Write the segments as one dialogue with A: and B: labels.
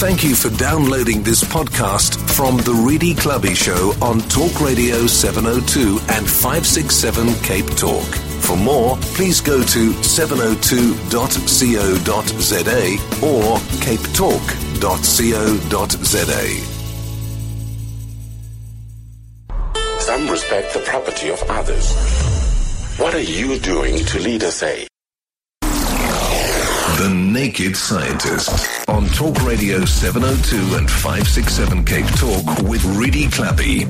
A: Thank you for downloading this podcast from The Redi Tlhabi Show on Talk Radio 702 and 567 Cape Talk. For more, please go to 702.co.za or capetalk.co.za.
B: Some respect the property of others. What are you doing to lead us a?
A: Naked Scientist on Talk Radio 702 and 567 Cape Talk with Redi Tlhabi.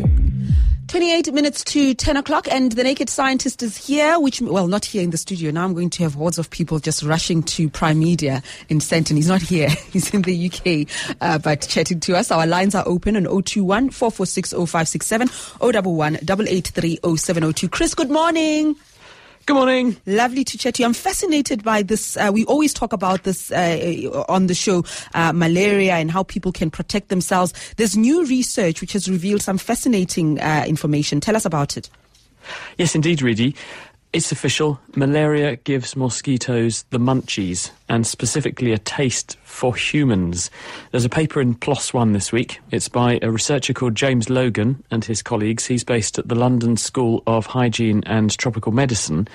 C: 28 minutes to 10 o'clock, and the Naked Scientist is here, which, well, not here in the studio. Now I'm going to have hordes of people just rushing to Primedia in Sandton. He's not here, he's in the UK, uh, but chatting to us. Our lines are open on 021 446 0567 011 883 0702. Chris, good morning.
D: Good morning.
C: Lovely to chat to you. I'm fascinated by this. Uh, we always talk about this uh, on the show, uh, malaria and how people can protect themselves. There's new research which has revealed some fascinating uh, information. Tell us about it.
D: Yes, indeed, Redi. It's official. Malaria gives mosquitoes the munchies, and specifically a taste for humans. There's a paper in PLOS One this week. It's by a researcher called James Logan and his colleagues. He's based at the London School of Hygiene and Tropical Medicine,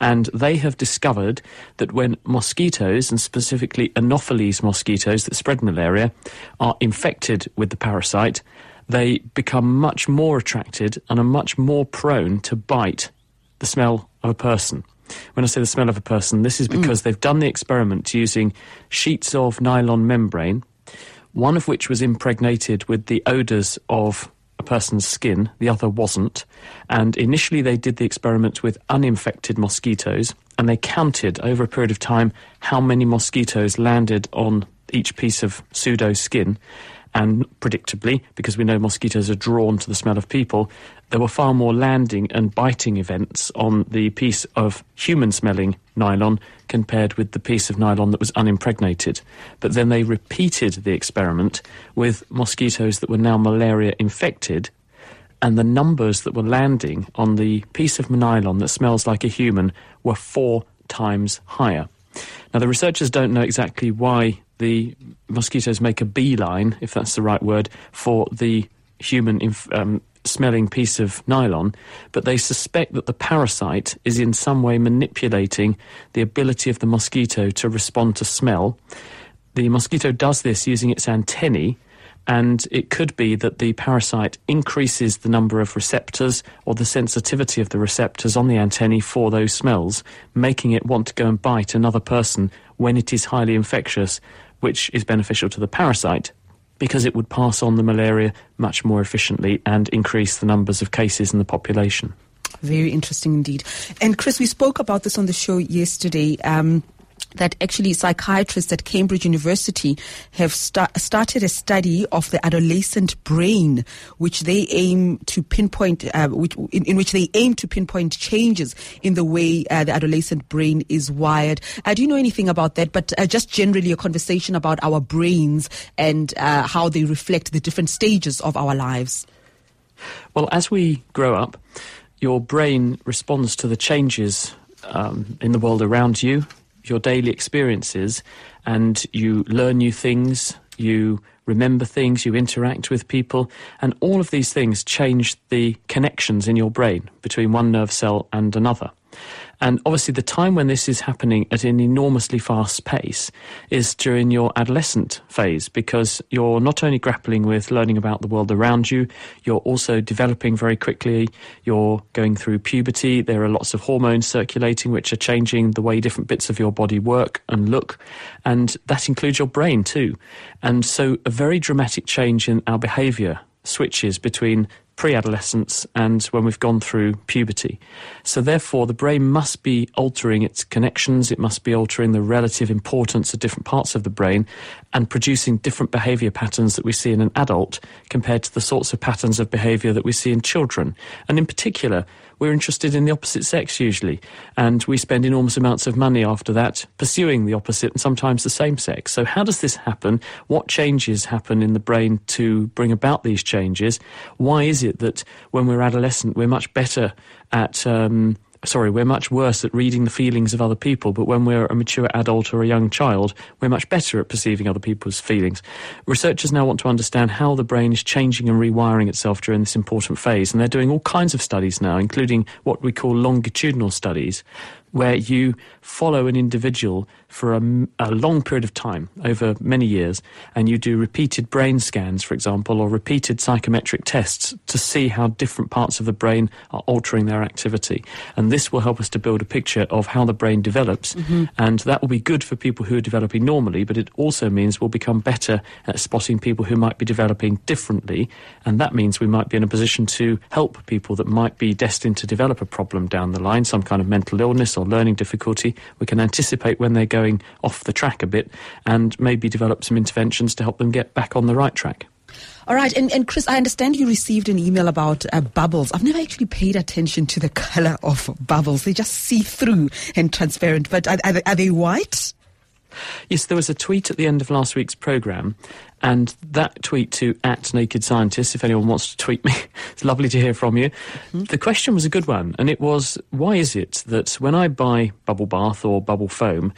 D: and they have discovered that when mosquitoes, and specifically Anopheles mosquitoes that spread malaria, are infected with the parasite, they become much more attracted and are much more prone to bite the smell of a person. When I say the smell of a person, this is because mm. they've done the experiment using sheets of nylon membrane, one of which was impregnated with the odours of a person's skin, the other wasn't. And initially, they did the experiment with uninfected mosquitoes, and they counted over a period of time how many mosquitoes landed on each piece of pseudo skin. And predictably, because we know mosquitoes are drawn to the smell of people, there were far more landing and biting events on the piece of human smelling nylon compared with the piece of nylon that was unimpregnated. But then they repeated the experiment with mosquitoes that were now malaria infected, and the numbers that were landing on the piece of nylon that smells like a human were four times higher. Now, the researchers don't know exactly why the mosquitoes make a beeline, if that's the right word, for the human inf- um, smelling piece of nylon, but they suspect that the parasite is in some way manipulating the ability of the mosquito to respond to smell. The mosquito does this using its antennae, and it could be that the parasite increases the number of receptors or the sensitivity of the receptors on the antennae for those smells, making it want to go and bite another person when it is highly infectious, which is beneficial to the parasite because it would pass on the malaria much more efficiently and increase the numbers of cases in the population.
C: Very interesting indeed. And Chris, we spoke about this on the show yesterday. Um, that actually psychiatrists at Cambridge University have start, started a study of the adolescent brain, which they aim to pinpoint, uh, which, in, in, which they aim to pinpoint changes in the way uh, the adolescent brain is wired. Uh, do you know anything about that? But uh, just generally a conversation about our brains and uh, how they reflect the different stages of our lives.
D: Well, as we grow up, your brain responds to the changes um, in the world around you your daily experiences and you learn new things, you remember things, you interact with people, and all of these things change the connections in your brain between one nerve cell and another. And obviously, the time when this is happening at an enormously fast pace is during your adolescent phase because you're not only grappling with learning about the world around you, you're also developing very quickly. You're going through puberty. There are lots of hormones circulating which are changing the way different bits of your body work and look. And that includes your brain too. And so, a very dramatic change in our behavior switches between pre adolescence and when we've gone through puberty. So, therefore, the brain must be altering its connections, it must be altering the relative importance of different parts of the brain and producing different behavior patterns that we see in an adult compared to the sorts of patterns of behavior that we see in children. And in particular, we're interested in the opposite sex usually, and we spend enormous amounts of money after that pursuing the opposite and sometimes the same sex. So, how does this happen? What changes happen in the brain to bring about these changes? Why is it that when we're adolescent, we're much better at um, sorry, we're much worse at reading the feelings of other people, but when we're a mature adult or a young child, we're much better at perceiving other people's feelings. Researchers now want to understand how the brain is changing and rewiring itself during this important phase, and they're doing all kinds of studies now, including what we call longitudinal studies, where you follow an individual for a, a, long period of time, over many years, and you do repeated brain scans, for example, or repeated psychometric tests to see how different parts of the brain are altering their activity. And this will help us to build a picture of how the brain develops, mm-hmm. and that will be good for people who are developing normally, but it also means we'll become better at spotting people who might be developing differently, and that means we might be in a position to help people that might be destined to develop a problem down the line, some kind of mental illness or learning difficulty. We can anticipate when they're going off the track a bit and maybe develop some interventions to help them get back on the right track.
C: All right, and, and Chris, I understand you received an email about uh, bubbles. I've never actually paid attention to the color of bubbles. They just see through and transparent, but are, are, they, are they white?
D: Yes, there was a tweet at the end of last week's programme, and that tweet to at Naked Scientist, if anyone wants to tweet me, it's lovely to hear from you. Mm-hmm. The question was a good one, and it was why is it that when I buy bubble bath or bubble foam,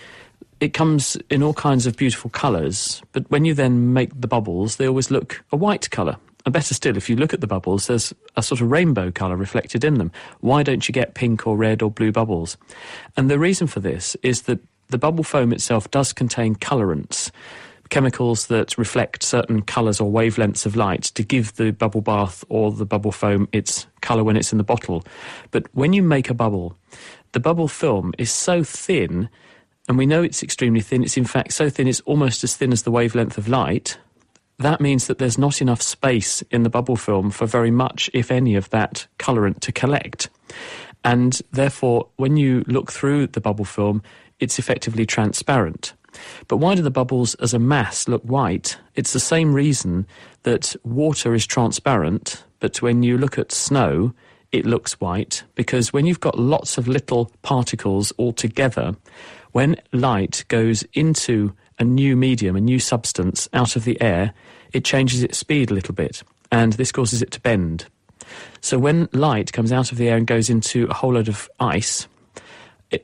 D: it comes in all kinds of beautiful colours, but when you then make the bubbles, they always look a white colour. And better still, if you look at the bubbles, there's a sort of rainbow colour reflected in them. Why don't you get pink or red or blue bubbles? And the reason for this is that the bubble foam itself does contain colorants, chemicals that reflect certain colours or wavelengths of light to give the bubble bath or the bubble foam its colour when it's in the bottle. But when you make a bubble, the bubble film is so thin, and we know it's extremely thin, it's in fact so thin it's almost as thin as the wavelength of light. That means that there's not enough space in the bubble film for very much, if any, of that colorant to collect. And therefore, when you look through the bubble film, it's effectively transparent. But why do the bubbles as a mass look white? It's the same reason that water is transparent, but when you look at snow, it looks white because when you've got lots of little particles all together, when light goes into a new medium, a new substance out of the air, it changes its speed a little bit, and this causes it to bend. So when light comes out of the air and goes into a whole load of ice,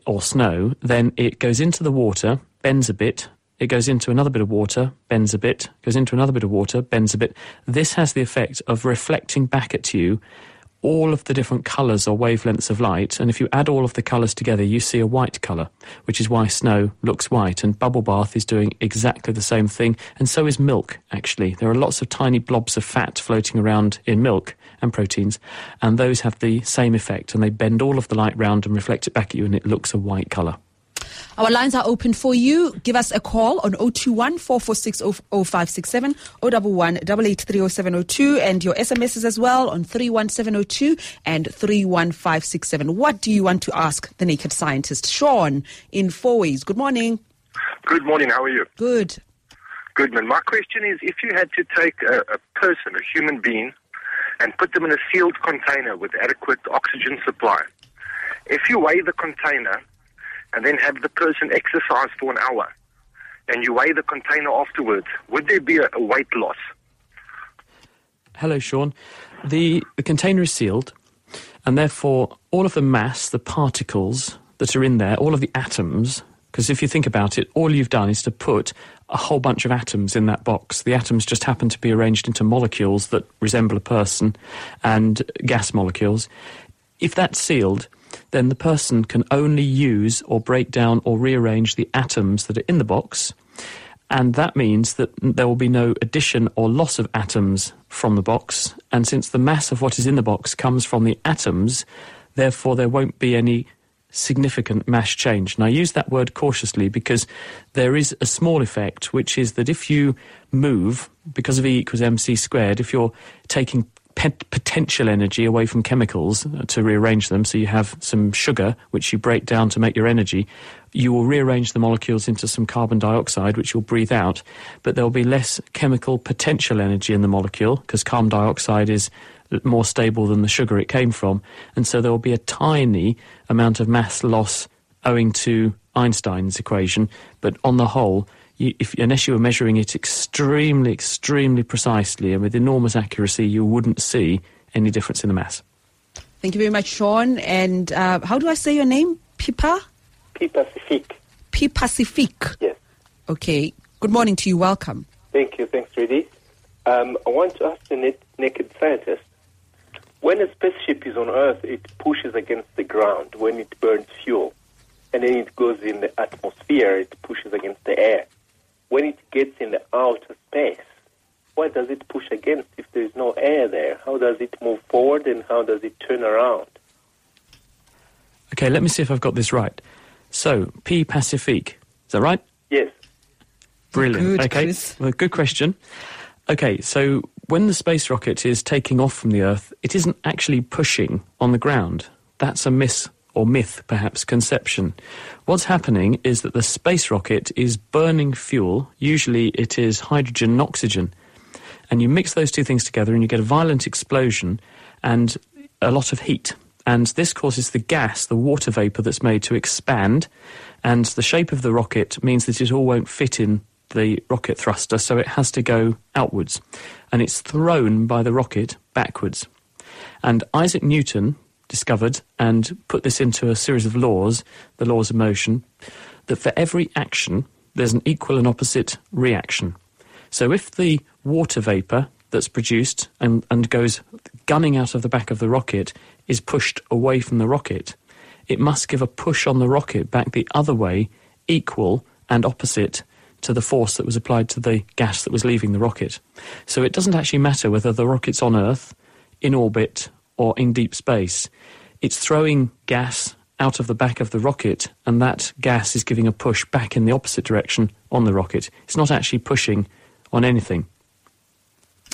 D: or snow, then it goes into the water, bends a bit, it goes into another bit of water, bends a bit, goes into another bit of water, bends a bit. This has the effect of reflecting back at you all of the different colours or wavelengths of light, and if you add all of the colours together, you see a white colour, which is why snow looks white. And bubble bath is doing exactly the same thing, and so is milk, actually. There are lots of tiny blobs of fat floating around in milk and proteins, and those have the same effect, and they bend all of the light round and reflect it back at you, and it looks a white colour.
C: Our lines are open for you. Give us a call on 021 446 0567 011 8830702 and your SMSs as well on 31702 and 31567. What do you want to ask the naked scientist? Sean in Fourways. Good morning.
E: Good morning. How are you?
C: Good.
E: Good, man. My question is if you had to take a, a person, a human being, and put them in a sealed container with adequate oxygen supply, if you weigh the container and then have the person exercise for an hour and you weigh the container afterwards, would there be a, a weight loss?
D: Hello, Sean. The, the container is sealed, and therefore all of the mass, the particles that are in there, all of the atoms, because if you think about it, all you've done is to put a whole bunch of atoms in that box. The atoms just happen to be arranged into molecules that resemble a person and gas molecules. If that's sealed, then the person can only use or break down or rearrange the atoms that are in the box. And that means that there will be no addition or loss of atoms from the box. And since the mass of what is in the box comes from the atoms, therefore there won't be any significant mass change. And I use that word cautiously because there is a small effect, which is that if you move, because of E equals mc squared, if you're taking potential energy away from chemicals uh, to rearrange them, so you have some sugar, which you break down to make your energy, you will rearrange the molecules into some carbon dioxide, which you'll breathe out, but there will be less chemical potential energy in the molecule, because carbon dioxide is more stable than the sugar it came from. And so there will be a tiny amount of mass loss owing to Einstein's equation. But on the whole, you, if, unless you were measuring it extremely, extremely precisely and with enormous accuracy, you wouldn't see any difference in the mass.
C: Thank you very much, Sean. And uh, how do I say your name? Pipa?
F: P Pacific.
C: P Pacific.
F: Yes.
C: Okay. Good morning to you. Welcome.
F: Thank you. Thanks, Rudy. Um, I want to ask the naked scientist when a spaceship is on Earth, it pushes against the ground when it burns fuel. And then it goes in the atmosphere, it pushes against the air. When it gets in the outer space, what does it push against if there's no air there? How does it move forward and how does it turn around?
D: Okay, let me see if I've got this right. So, P Pacific, is that right?
F: Yes.
D: Brilliant.
C: Good,
D: okay,
C: Chris.
D: well, good question. Okay, so when the space rocket is taking off from the Earth, it isn't actually pushing on the ground. That's a miss or myth, perhaps, conception. What's happening is that the space rocket is burning fuel. Usually it is hydrogen and oxygen. And you mix those two things together and you get a violent explosion and a lot of heat. And this causes the gas, the water vapour that's made to expand. And the shape of the rocket means that it all won't fit in the rocket thruster, so it has to go outwards. And it's thrown by the rocket backwards. And Isaac Newton discovered and put this into a series of laws, the laws of motion, that for every action, there's an equal and opposite reaction. So if the water vapour that's produced and, and goes gunning out of the back of the rocket is pushed away from the rocket, it must give a push on the rocket back the other way, equal and opposite to the force that was applied to the gas that was leaving the rocket. So it doesn't actually matter whether the rocket's on Earth, in orbit, or in deep space. It's throwing gas out of the back of the rocket, and that gas is giving a push back in the opposite direction on the rocket. It's not actually pushing on anything.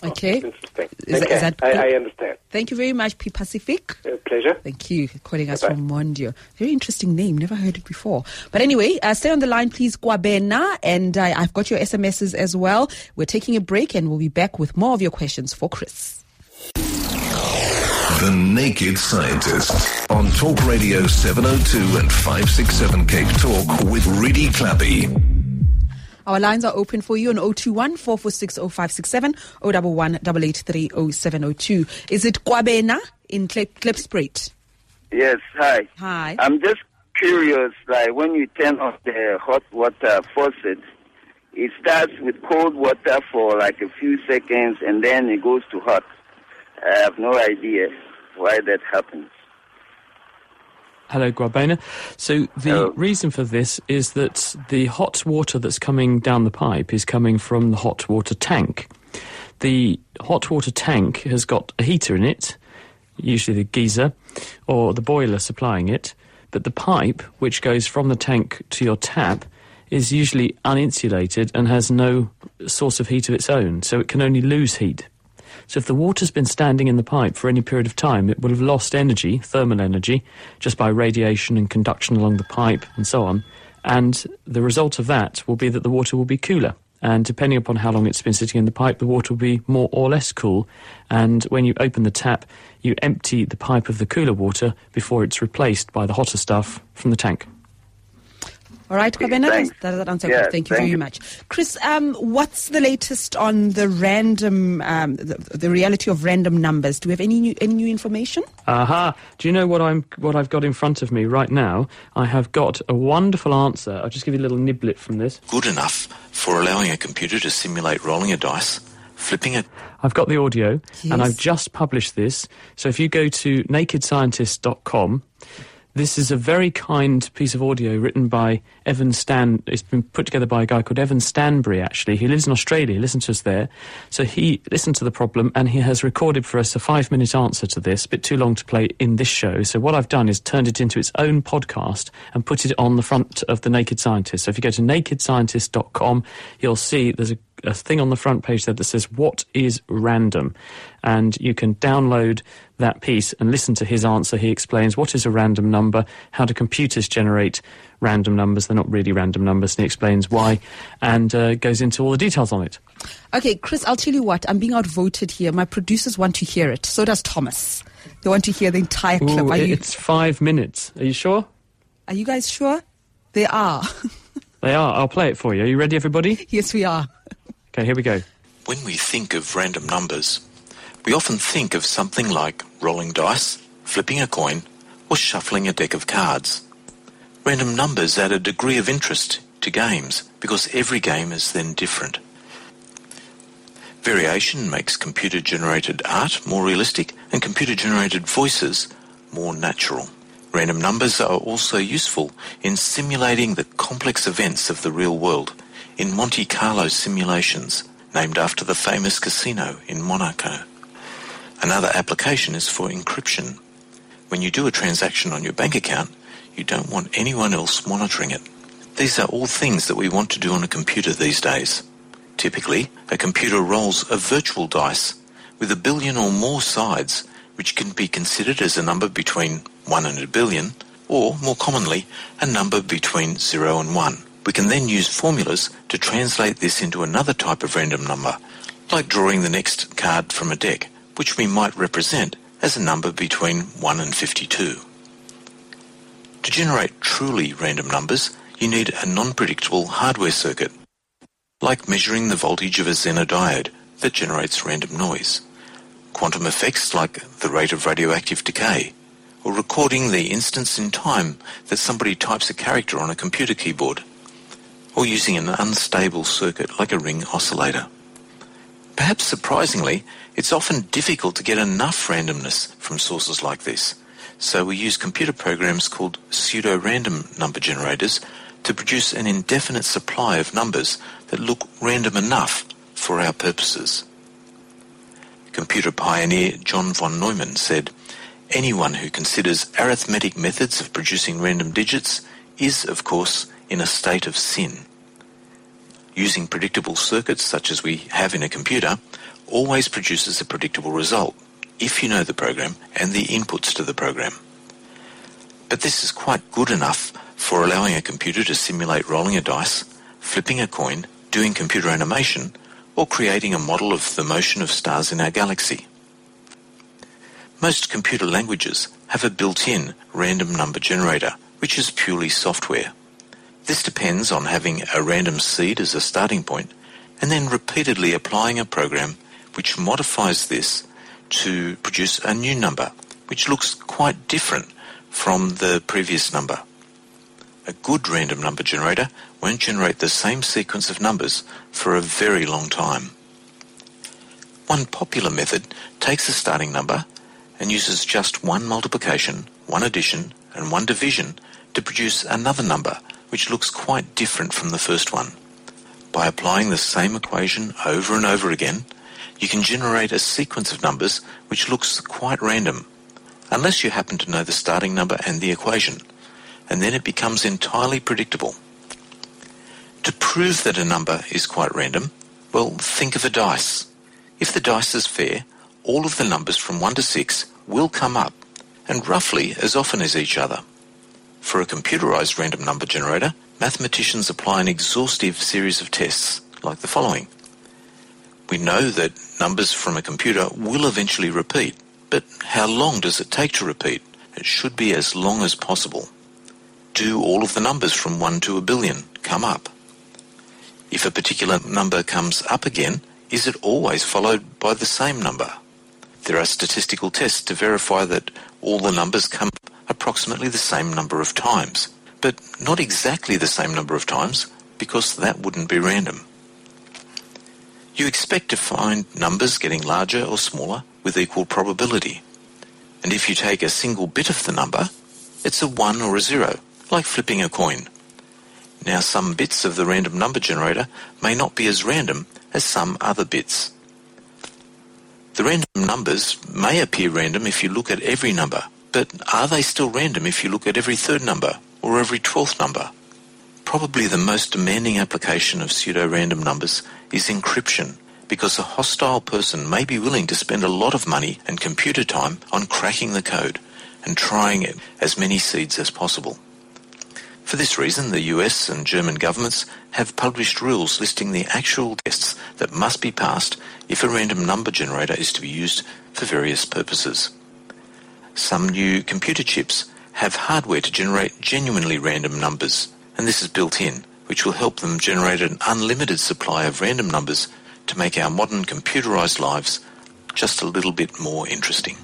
C: Okay.
F: Oh, interesting.
C: Is-
F: okay.
C: is that-
F: I, I understand.
C: Thank you very much, P Pacific.
F: Uh, pleasure.
C: Thank you. Calling us
F: Bye-bye.
C: from Mondio. Very interesting name. Never heard it before. But anyway, uh, stay on the line, please, Kwabena. And uh, I've got your SMSs as well. We're taking a break and we'll be back with more of your questions for Chris.
A: The Naked Scientist on Talk Radio 702 and 567 Cape Talk with Redi Tlhabi.
C: Our lines are open for you on 021 446 0567 011 883 0702. Is it Kwabena in Klep- Klipspruit?
G: Yes, hi.
C: Hi.
G: I'm just curious, like when you turn off the hot water faucet, it starts with cold water for like a few seconds and then it goes to hot. I have no idea why that happens.
D: Hello, Kwabena. So the
G: Hello.
D: reason for this is that the hot water that's coming down the pipe is coming from the hot water tank. The hot water tank has got a heater in it, usually the geyser or the boiler supplying it, but the pipe, which goes from the tank to your tap, is usually uninsulated and has no source of heat of its own, so it can only lose heat. So if the water's been standing in the pipe for any period of time, it will have lost energy, thermal energy, just by radiation and conduction along the pipe and so on. And the result of that will be that the water will be cooler. And depending upon how long it's been sitting in the pipe, the water will be more or less cool. And when you open the tap, you empty the pipe of the cooler water before it's replaced by the hotter stuff from the tank.
C: All right, Kwabena,
G: thanks.
C: does does that answer?
G: Yeah,
C: Thank you
G: thank
C: very
G: you.
C: much. Chris, um, what's the latest on the random, um, the, the reality of random numbers? Do we have any new, any new information?
D: Aha! Do you know what I'm what I've got in front of me right now? I have got a wonderful answer. I'll just give you a little niblet from this.
H: good enough for allowing a computer to simulate rolling a dice, flipping it,
D: I've got the audio,
C: Yes.
D: and I've just published this. So if you go to nakedscientist.com, This is a very kind piece of audio written by Evan Stan. It's been put together by a guy called Evan Stanbury, actually. He lives in Australia. Listen to us there. So he listened to the problem and he has recorded for us a five minute answer to this. A bit too long to play in this show. So what I've done is turned it into its own podcast and put it on the front of the Naked Scientist. So if you go to nakedscientist.com, you'll see there's a a thing on the front page there that says, What is random? And you can download that piece and listen to his answer. He explains what is a random number, how do computers generate random numbers. They're not really random numbers. And he explains why and uh, goes into all the details on it.
C: Okay, Chris, I'll tell you what. I'm being outvoted here. My producers want to hear it. So does Thomas. They want to hear the entire clip.
D: Ooh,
C: are you,
D: it's five minutes. Are you sure?
C: are you guys sure? They are.
D: They are. I'll play it for you. Are you ready, everybody?
C: yes, we are.
D: Okay, here we go.
H: When we think of random numbers, we often think of something like rolling dice, flipping a coin, or shuffling a deck of cards. Random numbers add a degree of interest to games because every game is then different. Variation makes computer generated art more realistic and computer generated voices more natural. Random numbers are also useful in simulating the complex events of the real world in Monte Carlo simulations named after the famous casino in Monaco. Another application is for encryption. When you do a transaction on your bank account, you don't want anyone else monitoring it. These are all things that we want to do on a computer these days. Typically, a computer rolls a virtual dice with a billion or more sides, which can be considered as a number between 1 and a billion, or more commonly, a number between 0 and 1. We can then use formulas to translate this into another type of random number, like drawing the next card from a deck, which we might represent as a number between 1 and 52. To generate truly random numbers, you need a non-predictable hardware circuit, like measuring the voltage of a Zener diode that generates random noise, quantum effects like the rate of radioactive decay, or recording the instance in time that somebody types a character on a computer keyboard, or using an unstable circuit like a ring oscillator. Perhaps surprisingly, it's often difficult to get enough randomness from sources like this, so we use computer programs called pseudo-random number generators to produce an indefinite supply of numbers that look random enough for our purposes. Computer pioneer John von Neumann said, Anyone who considers arithmetic methods of producing random digits is, of course, in a state of sin. Using predictable circuits such as we have in a computer always produces a predictable result if you know the program and the inputs to the program. But this is quite good enough for allowing a computer to simulate rolling a dice, flipping a coin, doing computer animation, or creating a model of the motion of stars in our galaxy. Most computer languages have a built-in random number generator, which is purely software. This depends on having a random seed as a starting point and then repeatedly applying a program which modifies this to produce a new number which looks quite different from the previous number. A good random number generator won't generate the same sequence of numbers for a very long time. One popular method takes a starting number and uses just one multiplication, one addition, and one division to produce another number which looks quite different from the first one. By applying the same equation over and over again, you can generate a sequence of numbers which looks quite random, unless you happen to know the starting number and the equation, and then it becomes entirely predictable. To prove that a number is quite random, well, think of a dice. If the dice is fair, all of the numbers from 1 to 6 will come up, and roughly as often as each other. For a computerized random number generator, mathematicians apply an exhaustive series of tests, like the following. We know that numbers from a computer will eventually repeat, but how long does it take to repeat? It should be as long as possible. Do all of the numbers from 1 to a billion come up? If a particular number comes up again, is it always followed by the same number? There are statistical tests to verify that all the numbers come approximately the same number of times, but not exactly the same number of times because that wouldn't be random. You expect to find numbers getting larger or smaller with equal probability. And if you take a single bit of the number, It's a 1 or a 0, like flipping a coin. Now some bits of the random number generator may not be as random as some other bits. The random numbers may appear random if you look at every number, but are they still random if you look at every third number or every twelfth number? Probably the most demanding application of pseudo-random numbers is encryption, because a hostile person may be willing to spend a lot of money and computer time on cracking the code and trying as many seeds as possible. For this reason, the US and German governments have published rules listing the actual tests that must be passed if a random number generator is to be used for various purposes. Some new computer chips have hardware to generate genuinely random numbers, and this is built in, which will help them generate an unlimited supply of random numbers to make our modern computerized lives just a little bit more interesting.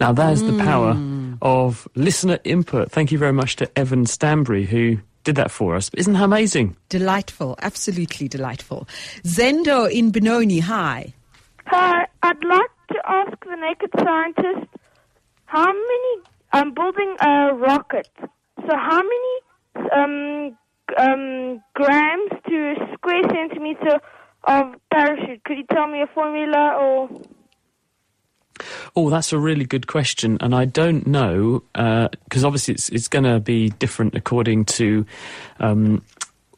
D: Now, there's mm. the power of listener input. Thank you very much to Evan Stanbury, who did that for us. Isn't that amazing?
C: Delightful, absolutely delightful. Zendo in Benoni, hi.
I: Hi, I'd like to ask the naked scientist how many. I'm building a rocket. So, how many um, um, grams to square centimeter of parachute? Could you tell me a formula or?
D: Oh, that's a really good question, and I don't know because uh, obviously it's it's going to be different according to um,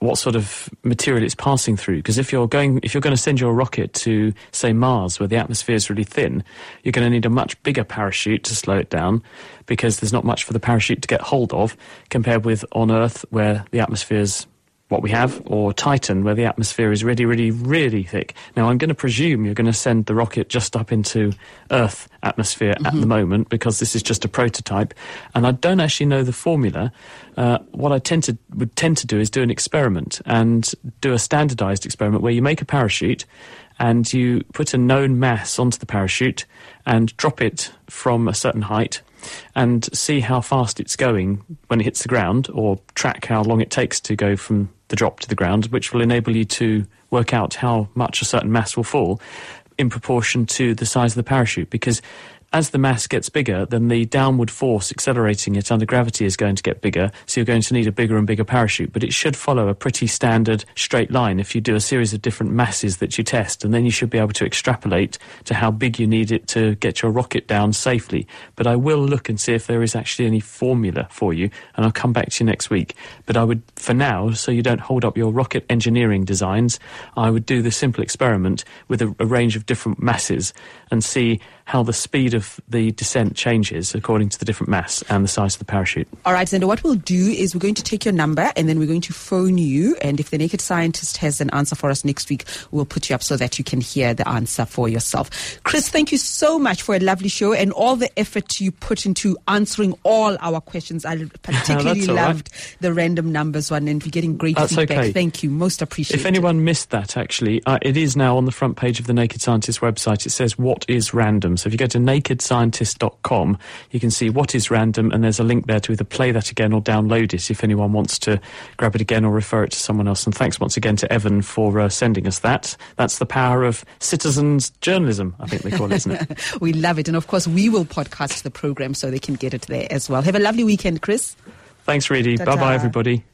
D: what sort of material it's passing through. Because if you're going if you're going to send your rocket to say Mars, where the atmosphere is really thin, you're going to need a much bigger parachute to slow it down, because there's not much for the parachute to get hold of compared with on Earth, where the atmosphere is what we have, or Titan, where the atmosphere is really, really, really thick. Now, I'm going to presume you're going to send the rocket just up into Earth atmosphere mm-hmm. at the moment because this is just a prototype, and I don't actually know the formula. Uh, what I tend to would tend to do is do an experiment and do a standardized experiment where you make a parachute and you put a known mass onto the parachute and drop it from a certain height and see how fast it's going when it hits the ground or track how long it takes to go from the drop to the ground, which will enable you to work out how much a certain mass will fall in proportion to the size of the parachute. Because as the mass gets bigger, then the downward force accelerating it under gravity is going to get bigger, so you're going to need a bigger and bigger parachute. But it should follow a pretty standard straight line if you do a series of different masses that you test, and then you should be able to extrapolate to how big you need it to get your rocket down safely. But I will look and see if there is actually any formula for you, and I'll come back to you next week. But I would, for now, so you don't hold up your rocket engineering designs, I would do the simple experiment with a, a range of different masses and see how the speed of the descent changes according to the different mass and the size of the parachute.
C: All right, Zendo, what we'll do is we're going to take your number and then we're going to phone you. And if the Naked Scientist has an answer for us next week, we'll put you up so that you can hear the answer for yourself. Chris, thank you so much for a lovely show and all the effort you put into answering all our questions. I particularly loved right. the random numbers one and we're getting great
D: That's
C: feedback.
D: Okay.
C: Thank you. Most appreciated.
D: If anyone missed that, actually, uh, it is now on the front page of the Naked Scientist website. It says, What is random? So if you go to nakedscientist.com, you can see what is random, and there's a link there to either play that again or download it if anyone wants to grab it again or refer it to someone else. And thanks once again to Evan for uh, sending us that. That's the power of citizens journalism, I think they call it, isn't it?
C: we love it. And of course, we will podcast the program so they can get it there as well. Have a lovely weekend, Chris.
D: Thanks, Redi. Bye bye, everybody.